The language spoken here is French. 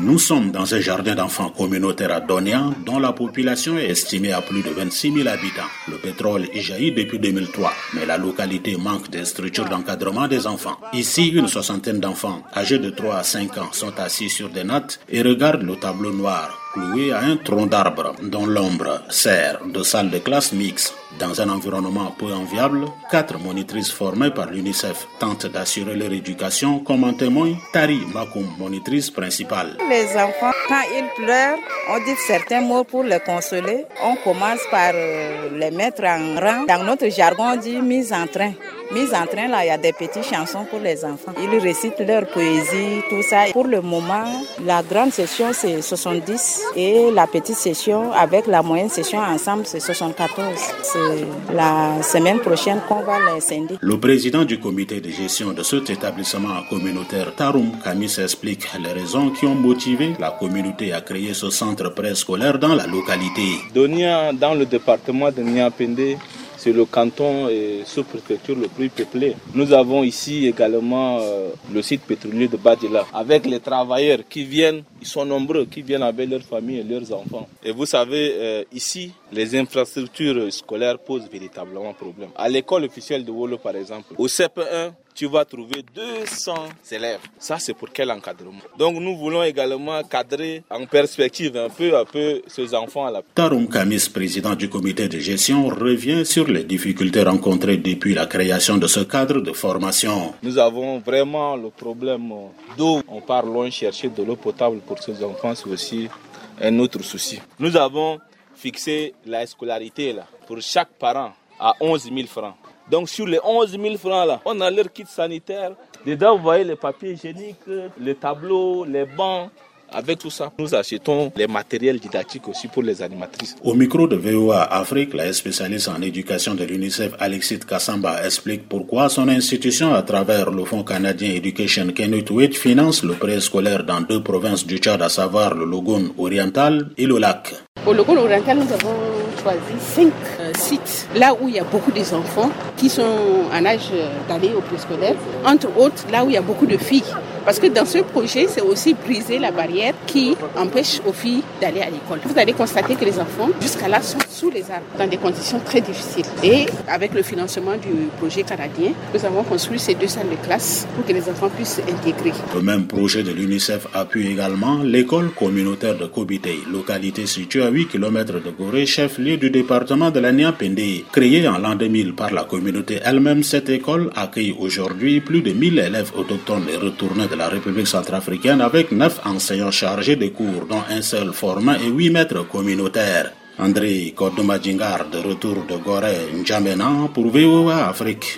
Nous sommes dans un jardin d'enfants communautaire à Donia, dont la population est estimée à plus de 26 000 habitants. Le pétrole y jaillit depuis 2003, mais la localité manque des structures d'encadrement des enfants. Ici, une soixantaine d'enfants âgés de 3 à 5 ans sont assis sur des nattes et regardent le tableau noir cloué à un tronc d'arbre dont l'ombre sert de salle de classe mixte. Dans un environnement peu enviable, quatre monitrices formées par l'UNICEF tentent d'assurer leur éducation, comme en témoigne Tari Makoum, monitrice principale. Les enfants, quand ils pleurent, on dit certains mots pour les consoler. On commence par euh, les mettre en rang. Dans notre jargon, on dit mise en train mise en train, là, il y a des petites chansons pour les enfants. Ils récitent leur poésie, tout ça. Pour le moment, la grande session, c'est 70 et la petite session avec la moyenne session ensemble, c'est 74. C'est la semaine prochaine qu'on va les scinder. Le président du comité de gestion de cet établissement communautaire, Tarum Kamis, explique les raisons qui ont motivé la communauté à créer ce centre préscolaire dans la localité. Donia, dans le département de Niapende, c'est le canton et sous-préfecture le plus peuplé. Nous avons ici également euh, le site pétrolier de Badila avec les travailleurs qui viennent, ils sont nombreux, qui viennent avec leurs familles et leurs enfants. Et vous savez, euh, ici, les infrastructures scolaires posent véritablement problème. À l'école officielle de Wolo, par exemple, au CP1, tu vas trouver 200 élèves. Ça, c'est pour quel encadrement? Donc, nous voulons également cadrer en perspective un peu à peu ces enfants. -là. Tarum Kamis, président du comité de gestion, revient sur les difficultés rencontrées depuis la création de ce cadre de formation. Nous avons vraiment le problème d'eau. On part loin chercher de l'eau potable pour ces enfants, c'est aussi un autre souci. Nous avons fixé la scolarité là, pour chaque parent à 11 000 francs. Donc sur les 11 000 francs là, on a leur kit sanitaire. Dedans, vous voyez les papiers hygiéniques, les tableaux, les bancs. Avec tout ça, nous achetons les matériels didactiques aussi pour les animatrices. Au micro de VOA Afrique, la spécialiste en éducation de l'UNICEF, Alexis Kassamba, explique pourquoi son institution, à travers le Fonds canadien Education Kenutwit, finance le préscolaire dans deux provinces du Tchad, à savoir le Logon oriental et le lac. Au Logon oriental, nous avons choisi cinq euh, sites là où il y a beaucoup d'enfants qui sont en âge d'aller au préscolaire. Entre autres, là où il y a beaucoup de filles. Parce que dans ce projet, c'est aussi briser la barrière qui empêche aux filles d'aller à l'école. Vous allez constater que les enfants, jusqu'à là, sont sous les arbres, dans des conditions très difficiles. Et avec le financement du projet canadien, nous avons construit ces deux salles de classe pour que les enfants puissent s'intégrer. Le même projet de l'UNICEF appuie également l'école communautaire de Kobitei, localité située à 8 km de Gorée, chef-lieu du département de la Niapende. Créée en l'an 2000 par la communauté elle-même, cette école accueille aujourd'hui plus de 1000 élèves autochtones et retournés la République centrafricaine avec 9 enseignants chargés de cours, dont un seul format et 8 maîtres communautaires. André Kodoma de retour de Gorée, N'Djamena pour VOA Afrique.